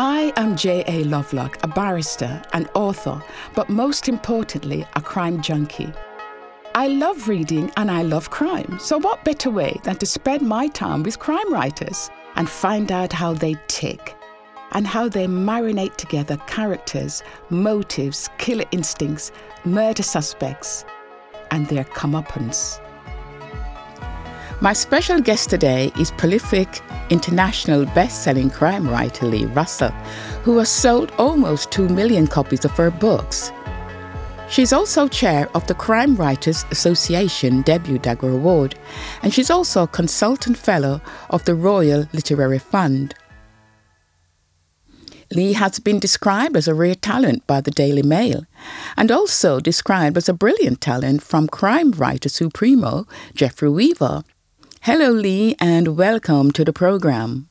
I am J.A. Lovelock, a barrister, an author, but most importantly, a crime junkie. I love reading and I love crime, so what better way than to spend my time with crime writers and find out how they tick and how they marinate together characters, motives, killer instincts, murder suspects, and their comeuppance. My special guest today is prolific international best-selling crime writer Leigh Russell, who has sold almost 2 million copies of her books. She's also chair of the Crime Writers Association Debut Dagger Award, and she's also a consultant fellow of the Royal Literary Fund. Leigh has been described as a rare talent by the Daily Mail and also described as a brilliant talent from crime writer supremo Jeffery Deaver. Hello, Leigh, and welcome to the program.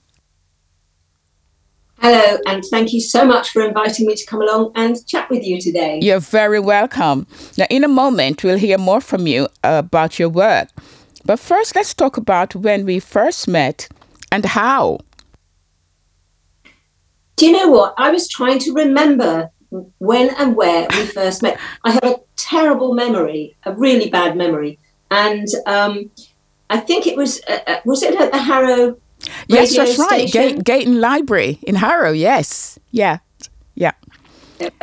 Hello, and thank you so much for inviting me to come along and chat with you today. You're very welcome. Now, in a moment, we'll hear more from you about your work. But first, let's talk about when we first met and how. Do you know what? I was trying to remember when and where we first met. I have a terrible memory, a really bad memory. And um, I think it was uh, uh was it at the Harrow? Yes, that's right. Gate, Gayton Library in Harrow. Yes, yeah, yeah.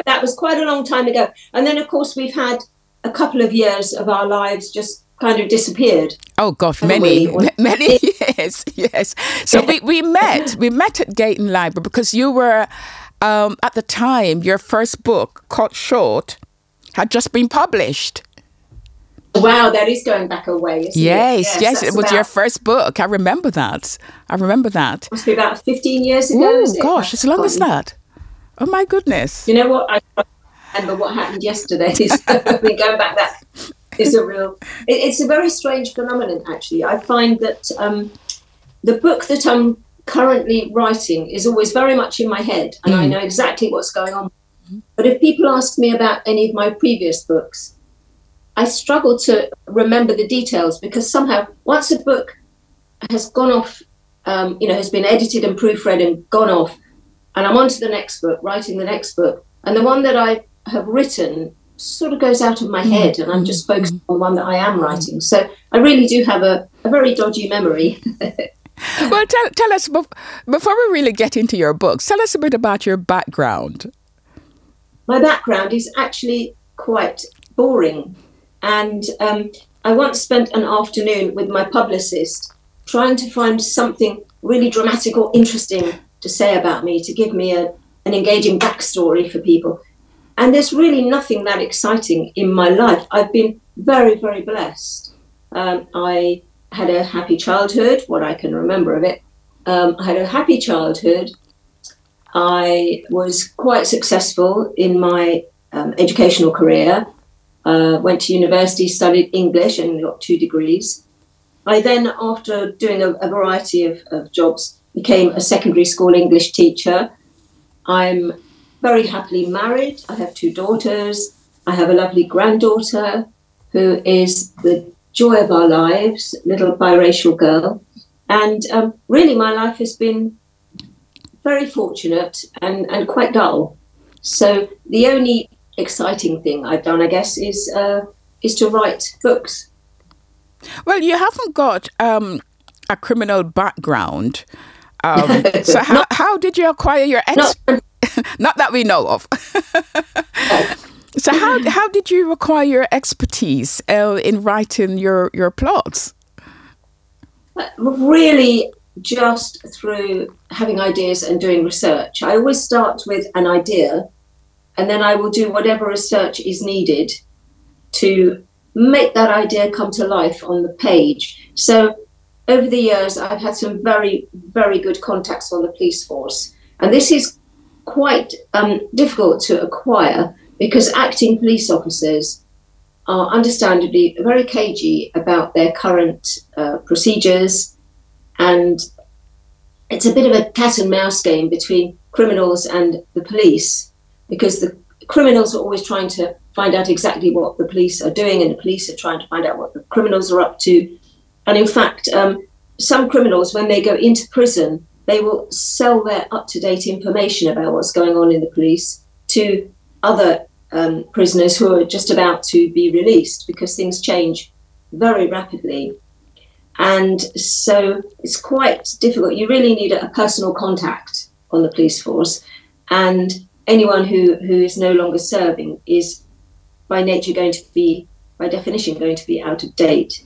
That was quite a long time ago. And then, of course, we've had a couple of years of our lives just kind of disappeared. Oh gosh, many, many years. Yes. So we, we met. We met at Gayton Library because you were um, at the time your first book, Cut Short, had just been published. Wow, that is going back a ways. Yes, yes, yes it was about, your first book. I remember that. I remember that. Must be about 15 years ago. Oh, gosh, as long as that. Oh, my goodness. You know what? I remember what happened yesterday. Going back that is a real, it, it's a very strange phenomenon, actually. I find that um, the book that I'm currently writing is always very much in my head and mm. I know exactly what's going on. But if people ask me about any of my previous books, I struggle to remember the details because somehow once a book has gone off, um, you know, has been edited and proofread and gone off, and I'm on to the next book, writing the next book, and the one that I have written sort of goes out of my mm-hmm. head, and I'm just focused on the one that I am writing. So I really do have a, a very dodgy memory. well, tell, tell us, before we really get into your books, tell us a bit about your background. My background is actually quite boring. And um, I once spent an afternoon with my publicist trying to find something really dramatic or interesting to say about me, to give me a, an engaging backstory for people. And there's really nothing that exciting in my life. I've been very, very blessed. Um, I had a happy childhood, what I can remember of it. Um, I had a happy childhood. I was quite successful in my um, educational career uh, went to university, studied English, and got two degrees. I then, after doing a, a variety of, of, jobs, became a secondary school English teacher. I'm very happily married. I have two daughters. I have a lovely granddaughter who is the joy of our lives, little biracial girl. And um, really, my life has been very fortunate and, and quite dull. So the only exciting thing I've done, I guess, is uh, is to write books. Well, you haven't got um, a criminal background. Um, so how, not, how did you acquire your ex? Not, not that we know of. so how how did you acquire your expertise uh, in writing your your plots? Uh, really, just through having ideas and doing research. I always start with an idea and then I will do whatever research is needed to make that idea come to life on the page. So over the years, I've had some very, very good contacts on the police force, and this is quite um, difficult to acquire because acting police officers are understandably very cagey about their current uh, procedures, and it's a bit of a cat and mouse game between criminals and the police because the criminals are always trying to find out exactly what the police are doing, and the police are trying to find out what the criminals are up to. And in fact, um, some criminals, when they go into prison, they will sell their up to date information about what's going on in the police to other um, prisoners who are just about to be released because things change very rapidly. And so it's quite difficult. You really need a, a personal contact on the police force. And anyone who, who is no longer serving is by nature going to be, by definition, going to be out of date.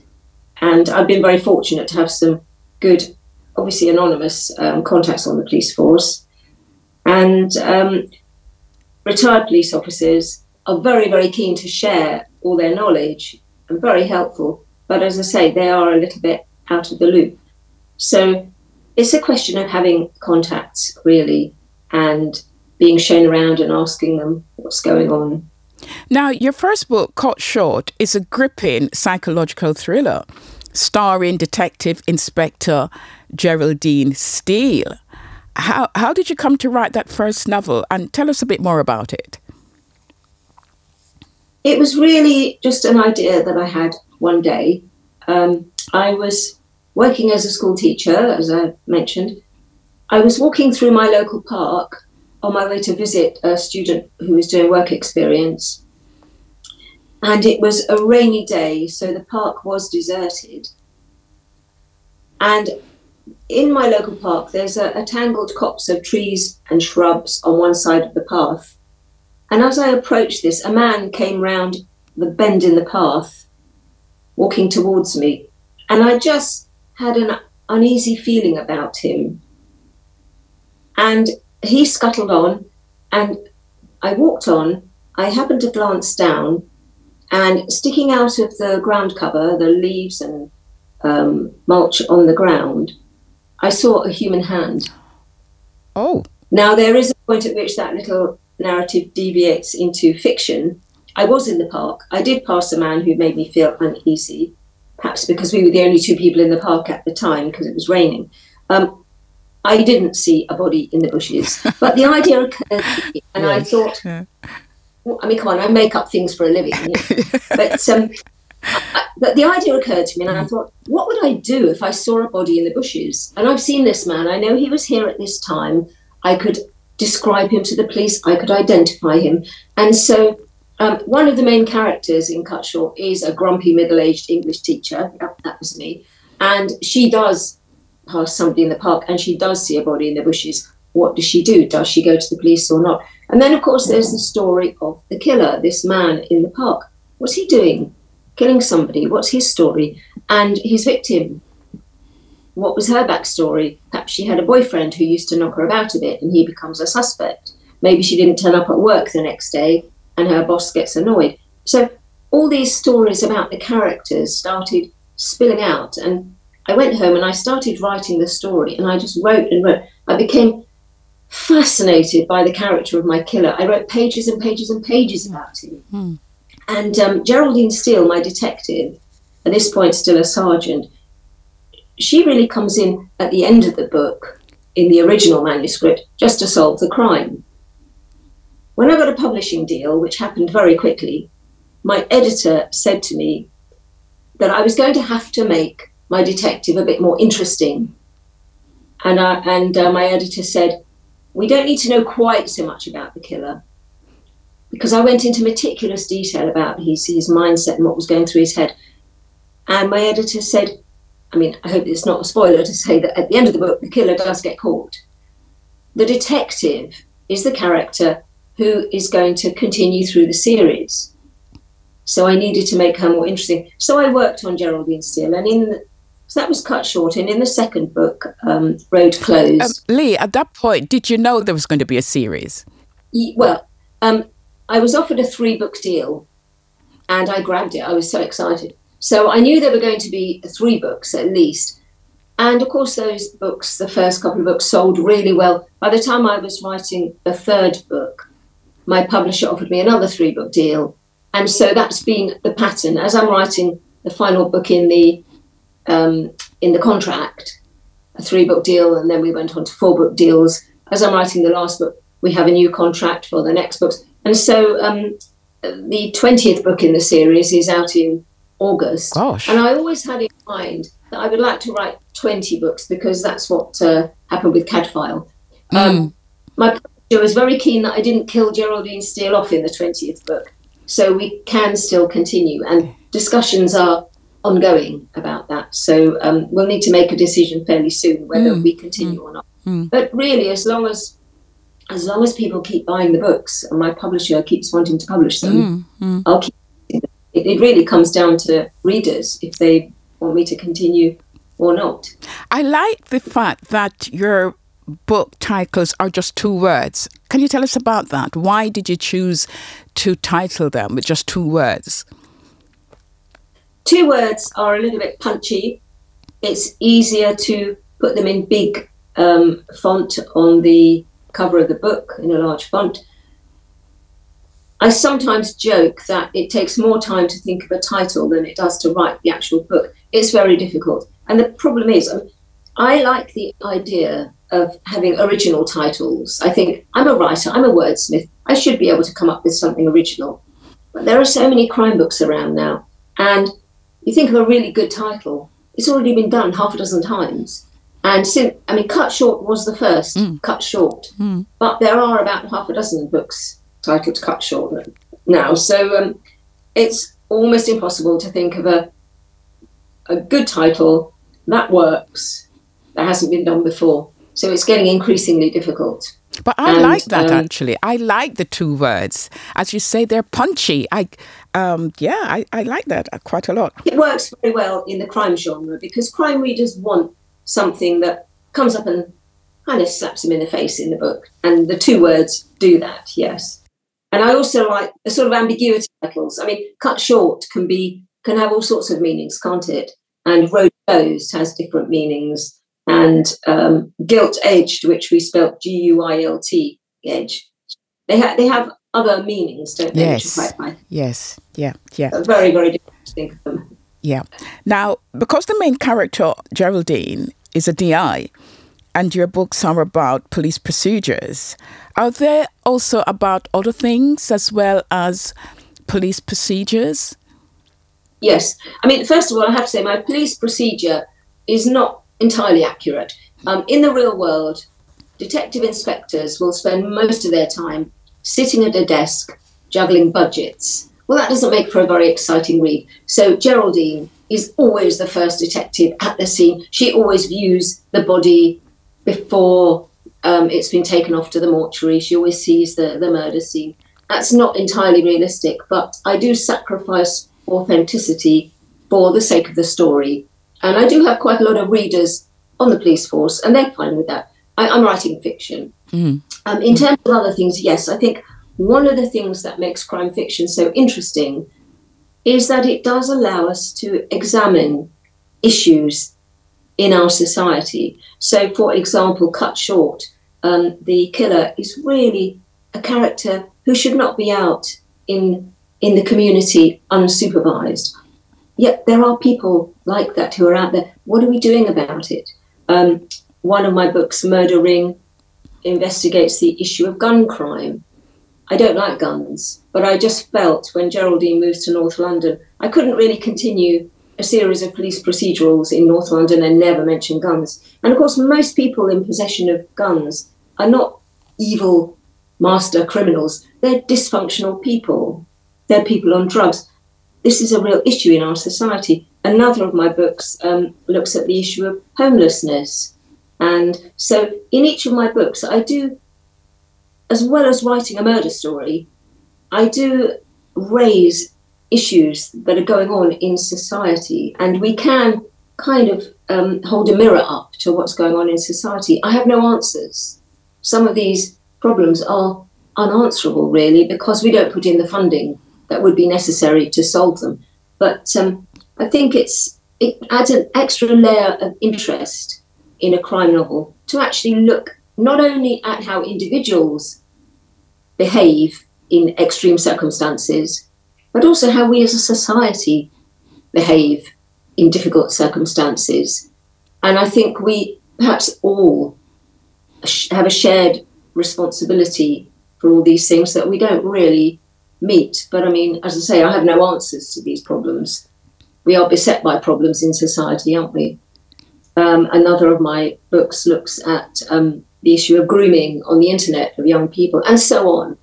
And I've been very fortunate to have some good, obviously anonymous um, contacts on the police force. And um, retired police officers are very, very keen to share all their knowledge and very helpful. But as I say, they are a little bit out of the loop. So it's a question of having contacts, really, and being shown around and asking them what's going on. Now, your first book, Cut Short, is a gripping psychological thriller starring Detective Inspector Geraldine Steele. How, how did you come to write that first novel? And tell us a bit more about it. It was really just an idea that I had one day. Um, I was working as a school teacher, as I mentioned. I was walking through my local park on my way to visit a student who was doing work experience. And it was a rainy day, so the park was deserted. And in my local park, there's a, a tangled copse of trees and shrubs on one side of the path. And as I approached this, a man came round the bend in the path, walking towards me. And I just had an uneasy feeling about him. And he scuttled on, and I walked on. I happened to glance down, and sticking out of the ground cover, the leaves and um, mulch on the ground, I saw a human hand. Oh. Now, there is a point at which that little narrative deviates into fiction. I was in the park. I did pass a man who made me feel uneasy, perhaps because we were the only two people in the park at the time because it was raining. Um, I didn't see a body in the bushes, but the idea occurred to me, and yes. I thought, well, I mean, come on, I make up things for a living. You know? but um, I, but the idea occurred to me, and I thought, what would I do if I saw a body in the bushes? And I've seen this man. I know he was here at this time. I could describe him to the police. I could identify him. And so, um, one of the main characters in Cut Short is a grumpy middle-aged English teacher. That, that was me, and she does pass somebody in the park, and she does see a body in the bushes. What does she do? Does she go to the police or not? And then, of course, there's the story of the killer, this man in the park. What's he doing? killing somebody. What's his story? And his victim, what was her backstory? Perhaps she had a boyfriend who used to knock her about a bit and he becomes a suspect. Maybe she didn't turn up at work the next day and her boss gets annoyed. So all these stories about the characters started spilling out. And I went home and I started writing the story and I just wrote and wrote. I became fascinated by the character of my killer. I wrote pages and pages and pages about him. Mm. And um, Geraldine Steele, my detective, at this point still a sergeant, she really comes in at the end of the book in the original manuscript just to solve the crime. When I got a publishing deal, which happened very quickly, my editor said to me that I was going to have to make my detective a bit more interesting. And, I, and uh, my editor said, We don't need to know quite so much about the killer, because I went into meticulous detail about his, his mindset and what was going through his head. And my editor said, I mean, I hope it's not a spoiler to say that at the end of the book, the killer does get caught. The detective is the character who is going to continue through the series. So I needed to make her more interesting. So I worked on Geraldine Steele, and in so that was cut short. And in the second book, um, Road Closed. Um, Leigh, at that point, did you know there was going to be a series? Well, um, I was offered a three book deal and I grabbed it. I was so excited. So I knew there were going to be three books at least. And of course, those books, the first couple of books, sold really well. By the time I was writing the third book, my publisher offered me another three book deal. And so that's been the pattern. As I'm writing the final book in the um, in the contract, a three book deal, and then we went on to four book deals. As I'm writing the last book, we have a new contract for the next books. And so um, the 20th book in the series is out in August. Gosh. And I always had in mind that I would like to write 20 books because that's what uh, happened with Cadfael. Um, My publisher was very keen that I didn't kill Geraldine Steele off in the 20th book. So we can still continue. And discussions are ongoing about that. So um, we'll need to make a decision fairly soon whether mm. we continue mm. or not. Mm. But really, as long as as long as people keep buying the books and my publisher keeps wanting to publish them, I'll keep. It, it really comes down to readers if they want me to continue or not. I like the fact that your book titles are just two words. Can you tell us about that? Why did you choose to title them with just two words? Two words are a little bit punchy. It's easier to put them in big um, font on the cover of the book in a large font. I sometimes joke that it takes more time to think of a title than it does to write the actual book. It's very difficult. And the problem is, um, I like the idea of having original titles. I think I'm a writer, I'm a wordsmith. I should be able to come up with something original. But there are so many crime books around now. And you think of a really good title, it's already been done half a dozen times. And since, I mean, Cut Short was the first, Cut Short. But there are about half a dozen books titled Cut Short now. So um, it's almost impossible to think of a, a good title that works that hasn't been done before. So it's getting increasingly difficult. But I And, like that um, actually. I like the two words. As you say, they're punchy. I, um, yeah, I, I like that quite a lot. It works very well in the crime genre because crime readers want something that comes up and kind of slaps them in the face in the book. And the two words do that, yes. And I also like the sort of ambiguity titles. I mean, cut short can be can have all sorts of meanings, can't it? And road closed has different meanings. And um, gilt edged, which we spelt G U I L T edge, they have they have other meanings, don't they? Yes. Yes, yeah, yeah. Very very difficult to think of them. Yeah. Now, because the main character, Geraldine, is a DI, and your books are about police procedures, are they also about other things as well as police procedures? Yes. I mean, first of all, I have to say my police procedure is not entirely accurate. Um, in the real world, detective inspectors will spend most of their time sitting at a desk juggling budgets. Well, that doesn't make for a very exciting read. So, Geraldine is always the first detective at the scene. She always views the body before um, it's been taken off to the mortuary. She always sees the, the murder scene. That's not entirely realistic, but I do sacrifice authenticity for the sake of the story. And I do have quite a lot of readers on the police force, and they're fine with that. I, I'm writing fiction. Um, in terms of other things, yes, I think one of the things that makes crime fiction so interesting is that it does allow us to examine issues in our society. So, for example, cut short, um, the killer is really a character who should not be out in in the community unsupervised. Yet there are people like that who are out there. What are we doing about it? Um, one of my books, Murder Ring, investigates the issue of gun crime. I don't like guns, but I just felt when Geraldine moves to North London, I couldn't really continue a series of police procedurals in North London and never mention guns. And of course, most people in possession of guns are not evil master criminals, they're dysfunctional people. They're people on drugs. This is a real issue in our society. Another of my books um, looks at the issue of homelessness. And so, in each of my books, I do, as well as writing a murder story, I do raise issues that are going on in society. And we can kind of um, hold a mirror up to what's going on in society. I have no answers. Some of these problems are unanswerable, really, because we don't put in the funding that would be necessary to solve them. But um, I think it's it adds an extra layer of interest in a crime novel to actually look not only at how individuals behave in extreme circumstances, but also how we as a society behave in difficult circumstances. And I think we perhaps all have a shared responsibility for all these things that we don't really meet. But I mean, as I say, I have no answers to these problems. We are beset by problems in society, aren't we? Um, another of my books looks at um, the issue of grooming on the internet of young people, and so on.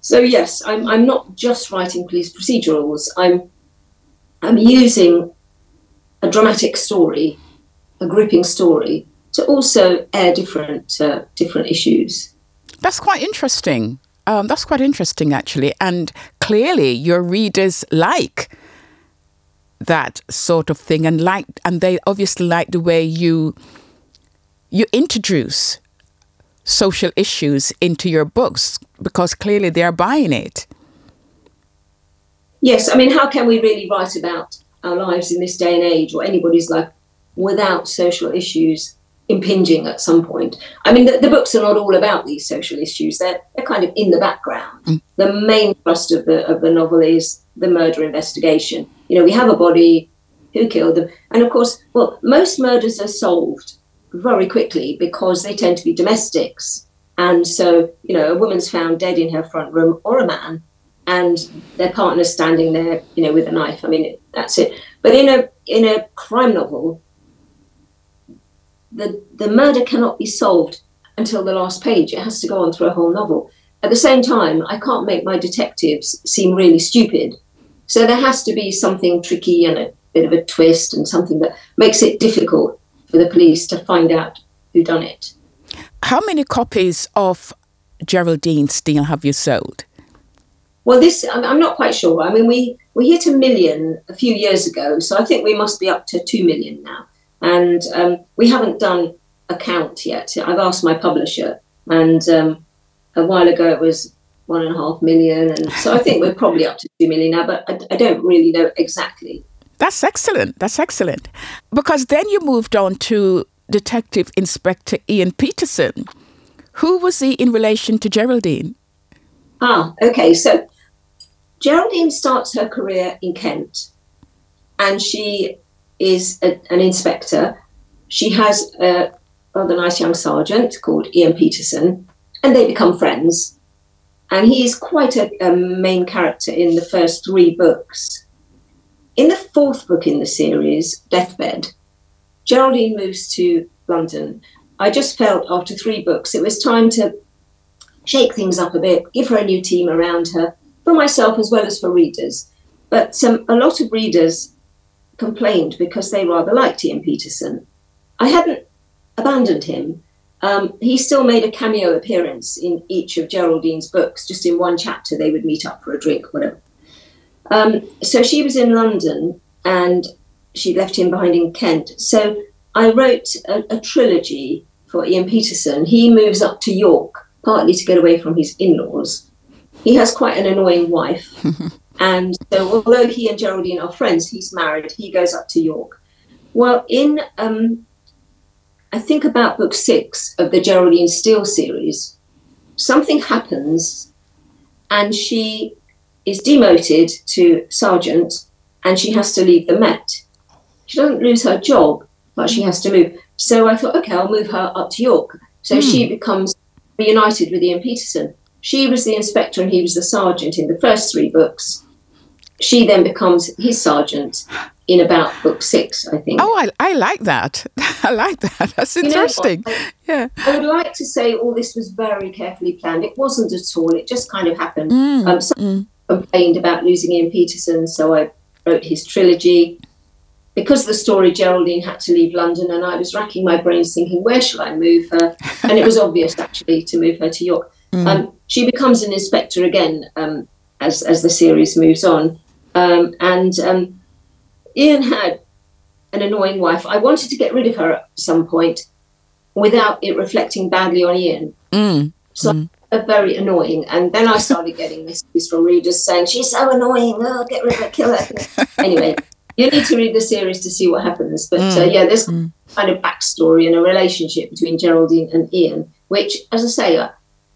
So yes, I'm, I'm not just writing police procedurals. I'm I'm using a dramatic story, a gripping story, to also air different uh, different issues. That's quite interesting. Um, that's quite interesting, actually, and clearly your readers like that sort of thing and like and they obviously like the way you you introduce social issues into your books because clearly they're buying it. Yes i mean how can we really write about our lives in this day and age or anybody's life without social issues impinging at some point i mean the, the books are not all about these social issues they're, they're kind of in the background mm. the main thrust of the of the novel is the murder investigation you know, we have a body, who killed them? And of course, well, most murders are solved very quickly because they tend to be domestics. And so, you know, a woman's found dead in her front room or a man and their partner's standing there, you know, with a knife. I mean, that's it. But in a in a crime novel, the the murder cannot be solved until the last page. It has to go on through a whole novel. At the same time, I can't make my detectives seem really stupid so there has to be something tricky and a bit of a twist and something that makes it difficult for the police to find out who done it. How many copies of Geraldine Steele have you sold? Well, this I'm not quite sure. I mean, we we hit a million a few years ago, so I think we must be up to two million now. And um, we haven't done a count yet. I've asked my publisher, and um, a while ago it was one and a half million. And so I think we're probably up to two million now, but I, I don't really know exactly. That's excellent. That's excellent. Because then you moved on to Detective Inspector Ian Peterson. Who was he in relation to Geraldine? Ah, okay. So Geraldine starts her career in Kent and she is a, an inspector. She has a rather nice young sergeant called Ian Peterson and they become friends. And he is quite a, a main character in the first three books. In the fourth book in the series, Deathbed, Geraldine moves to London. I just felt after three books it was time to shake things up a bit, give her a new team around her, for myself as well as for readers. But um, a lot of readers complained because they rather liked Ian Peterson. I hadn't abandoned him, um, he still made a cameo appearance in each of Geraldine's books. Just in one chapter, they would meet up for a drink, whatever. Um, so she was in London and she left him behind in Kent. So I wrote a, a trilogy for Ian Peterson. He moves up to York, partly to get away from his in laws. He has quite an annoying wife. and so, although he and Geraldine are friends, he's married, he goes up to York. Well, in um, I think about book six of the Geraldine Steele series. Something happens, and she is demoted to sergeant, and she has to leave the Met. She doesn't lose her job, but she has to move. So I thought, okay, I'll move her up to York. So mm. she becomes reunited with Ian Peterson. She was the inspector and he was the sergeant in the first three books. She then becomes his sergeant in about book six, I think. Oh, I, I like that. I like that. That's interesting. You know yeah. I would like to say all this was very carefully planned. It wasn't at all. It just kind of happened. Mm, um, mm. complained about losing Ian Peterson, so I wrote his trilogy. Because of the story, Geraldine had to leave London, and I was racking my brains thinking, where shall I move her? and it was obvious, actually, to move her to York. Mm. Um, she becomes an inspector again um, as, as the series moves on. Um, and um, Ian had an annoying wife. I wanted to get rid of her at some point without it reflecting badly on Ian. Mm. So mm. very annoying. And then I started getting messages from readers saying, She's so annoying. Oh, get rid of her, kill her. anyway, you need to read the series to see what happens. But uh, mm. uh, yeah, there's mm. kind of backstory and a relationship between Geraldine and Ian, which, as I say, I,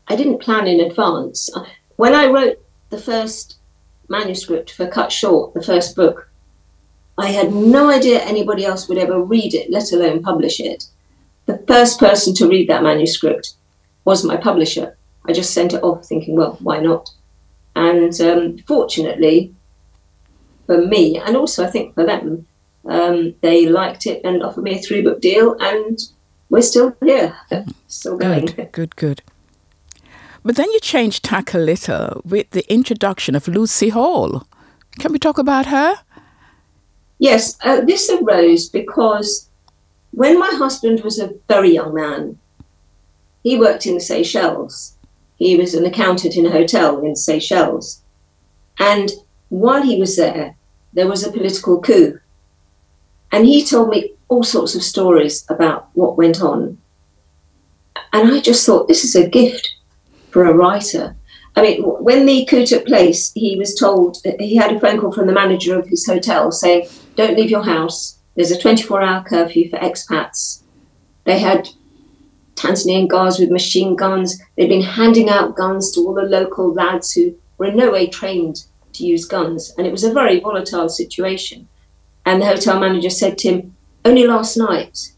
I didn't plan in advance. when I wrote the first manuscript for Cut Short, the first book, I had no idea anybody else would ever read it, let alone publish it. The first person to read that manuscript was my publisher. I just sent it off thinking, well, why not? And um, fortunately for me, and also I think for them, um, they liked it and offered me a three book deal, and we're still here, still going. Good, good, good. But then you changed tack a little with the introduction of Lucy Hall. Can we talk about her? Yes, uh, this arose because when my husband was a very young man, he worked in the Seychelles. He was an accountant in a hotel in Seychelles. And while he was there, there was a political coup. And he told me all sorts of stories about what went on. And I just thought, this is a gift for a writer. I mean, when the coup took place, he was told, he had a phone call from the manager of his hotel saying, don't leave your house. There's a 24 hour curfew for expats. They had Tanzanian guards with machine guns. They'd been handing out guns to all the local lads who were in no way trained to use guns. And it was a very volatile situation. And the hotel manager said to him, Only last night,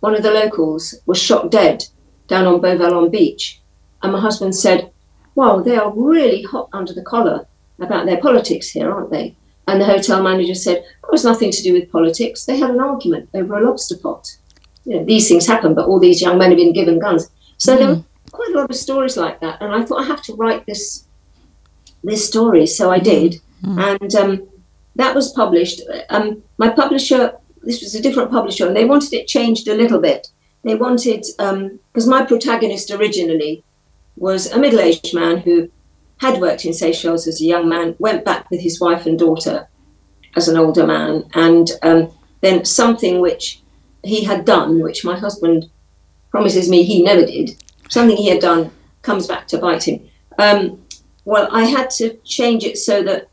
one of the locals was shot dead down on Beauvallon Beach. And my husband said, Wow, they are really hot under the collar about their politics here, aren't they? And the hotel manager said, It was nothing to do with politics. They had an argument over a lobster pot. You know, these things happen, but all these young men have been given guns. So mm. there were quite a lot of stories like that. And I thought I have to write this this story. So I did. Mm. And um, that was published. Um, my publisher, this was a different publisher, and they wanted it changed a little bit. They wanted, because um, my protagonist originally was a middle aged man who had worked in Seychelles as a young man, went back with his wife and daughter as an older man, and um, then something which he had done, which my husband promises me he never did, something he had done comes back to bite him. Um, well, I had to change it so that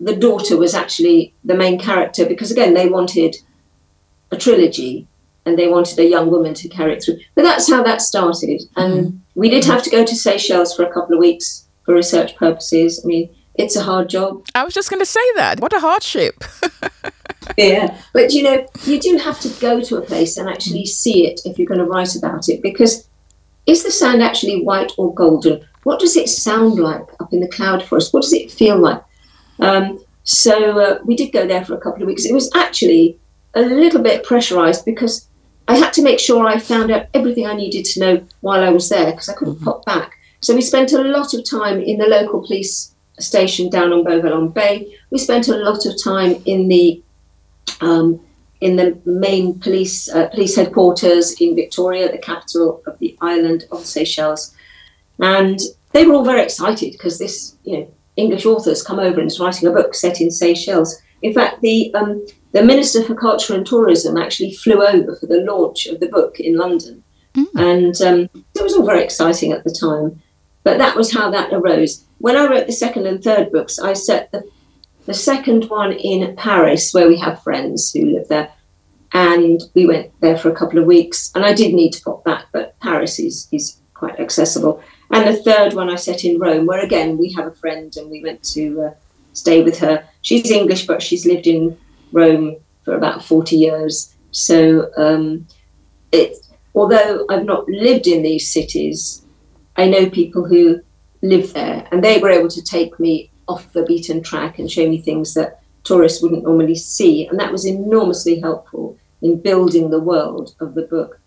the daughter was actually the main character because, again, they wanted a trilogy and they wanted a young woman to carry it through. But that's how that started. And mm. We did have to go to Seychelles for a couple of weeks for research purposes. I mean, it's a hard job. I was just going to say that. What a hardship. yeah. But, you know, you do have to go to a place and actually mm. see it if you're going to write about it because is the sand actually white or golden? What does it sound like up in the cloud forest? What does it feel like? Um, so uh, we did go there for a couple of weeks. It was actually a little bit pressurized because I had to make sure I found out everything I needed to know while I was there because I couldn't mm-hmm. pop back. So we spent a lot of time in the local police station down on Beauvallon Bay. We spent a lot of time in the um, in the main police uh, police headquarters in Victoria, the capital of the island of Seychelles, and they were all very excited because this you know English author's come over and is writing a book set in Seychelles. In fact, the um, the Minister for Culture and Tourism actually flew over for the launch of the book in London, mm. and um, it was all very exciting at the time. But that was how that arose. When I wrote the second and third books, I set the the second one in Paris, where we have friends who live there, and we went there for a couple of weeks. And I did need to pop back, but Paris is is quite accessible. And the third one I set in Rome, where again we have a friend and we went to uh, stay with her. She's English, but she's lived in Rome for about 40 years. So um, it, although I've not lived in these cities, I know people who live there and they were able to take me off the beaten track and show me things that tourists wouldn't normally see. And that was enormously helpful in building the world of the book.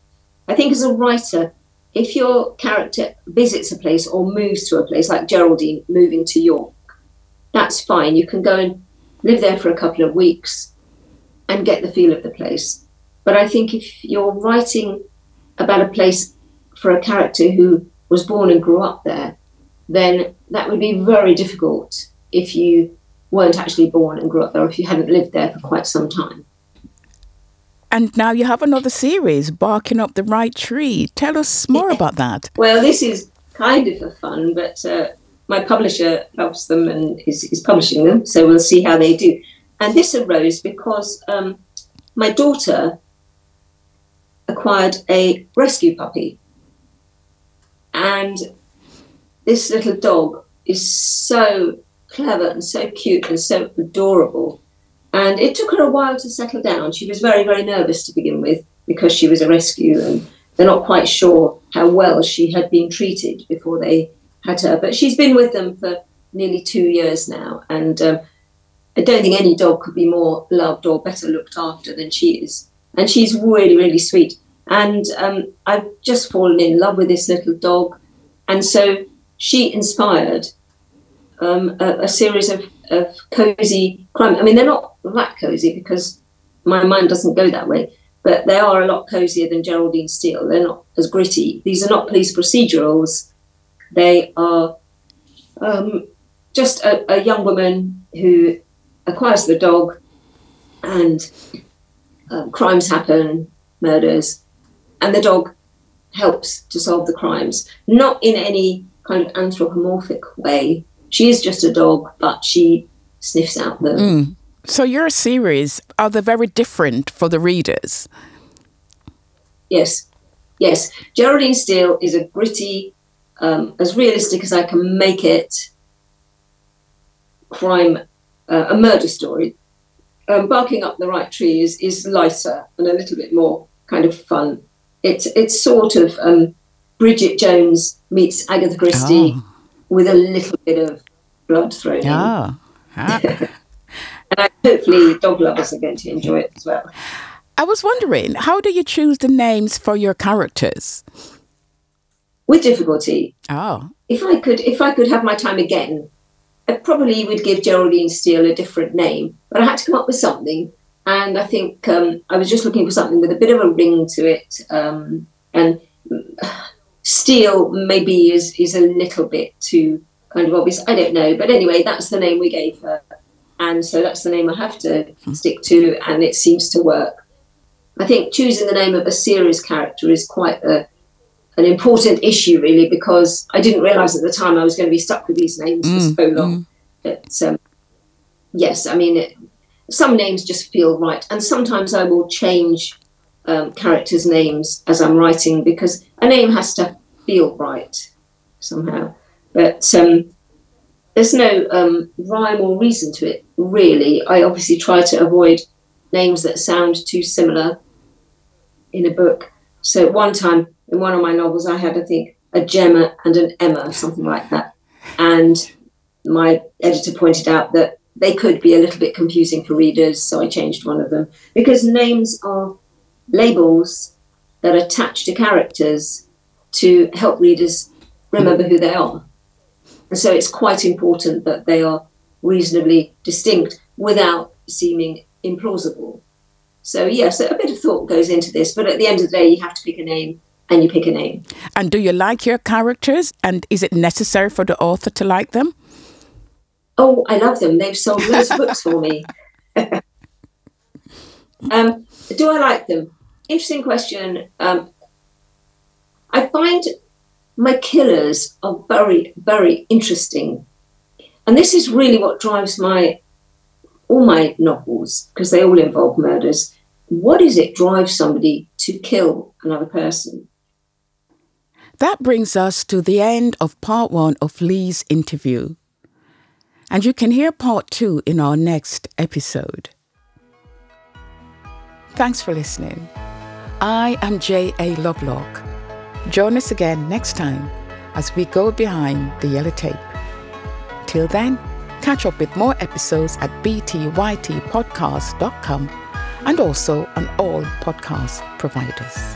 I think as a writer, if your character visits a place or moves to a place, like Geraldine moving to York, that's fine. You can go and live there for a couple of weeks and get the feel of the place. But I think if you're writing about a place for a character who was born and grew up there, then that would be very difficult if you weren't actually born and grew up there, or if you hadn't lived there for quite some time. And now you have another series, Barking Up the Right Tree. Tell us more yeah. about that. Well, this is kind of a fun, but uh, my publisher loves them and is, is, publishing them, so we'll see how they do. And this arose because um, my daughter acquired a rescue puppy. And this little dog is so clever and so cute and so adorable. And it took her a while to settle down. She was very, very nervous to begin with because she was a rescue and they're not quite sure how well she had been treated before they had her. But she's been with them for nearly two years now. And um, I don't think any dog could be more loved or better looked after than she is. And she's really, really sweet. And um, I've just fallen in love with this little dog. And so she inspired um, a, a, series of, of cozy crime. I mean, they're not that cozy because my mind doesn't go that way, but they are a lot cozier than Geraldine Steele. They're not as gritty. These are not police procedurals. They are um, just a, a, young woman who acquires the dog and um, crimes happen, murders, and the dog helps to solve the crimes, not in any kind of anthropomorphic way. She is just a dog, but she sniffs out the. Mm. So your series are they very different for the readers? Yes, yes. Geraldine Steele is a gritty, um, as realistic as I can make it, crime, uh, a murder story. Um, barking up the right tree is, is lighter and a little bit more kind of fun. It's it's sort of um, Bridget Jones meets Agatha Christie oh. with a little bit of blood thrown oh. Ah. and I, hopefully dog lovers are going to enjoy it as well. I was wondering, how do you choose the names for your characters? With difficulty. Oh. If I could if I could have my time again, I probably would give Geraldine Steele a different name. But I had to come up with something and I think um, I was just looking for something with a bit of a ring to it. Um, and Steele maybe is is a little bit too kind of obvious. I don't know, but anyway, that's the name we gave her, and so that's the name I have to hmm. stick to, and it seems to work. I think choosing the name of a series character is quite a an important issue, really, because I didn't realise at the time I was going to be stuck with these names mm, for so long. Mm. But um, yes, I mean, it, some names just feel right, and sometimes I will change um, characters' names as I'm writing because a name has to feel right somehow. But um, there's no um, rhyme or reason to it, really. I obviously try to avoid names that sound too similar in a book. So at one time in one of my novels, I had, I think, a Gemma and an Emma, something like that. And my editor pointed out that they could be a little bit confusing for readers, so I changed one of them because names are labels that attach to characters to help readers remember who they are. And so it's quite important that they are reasonably distinct without seeming implausible. So, yes, a bit of thought goes into this, but at the end of the day, you have to pick a name and you pick a name. And do you like your characters? And is it necessary for the author to like them? Oh, I love them. They've sold loads of books for me. um, do I like them? Interesting question. Um, I find my killers are very, very interesting. And this is really what drives my all my novels, because they all involve murders. What is it drives somebody to kill another person? That brings us to the end of part one of Leigh's interview. And you can hear part two in our next episode. Thanks for listening. I am J.A. Lovelock. Join us again next time as we go behind the yellow tape. Till then, catch up with more episodes at btytpodcast.com and also on all podcast providers.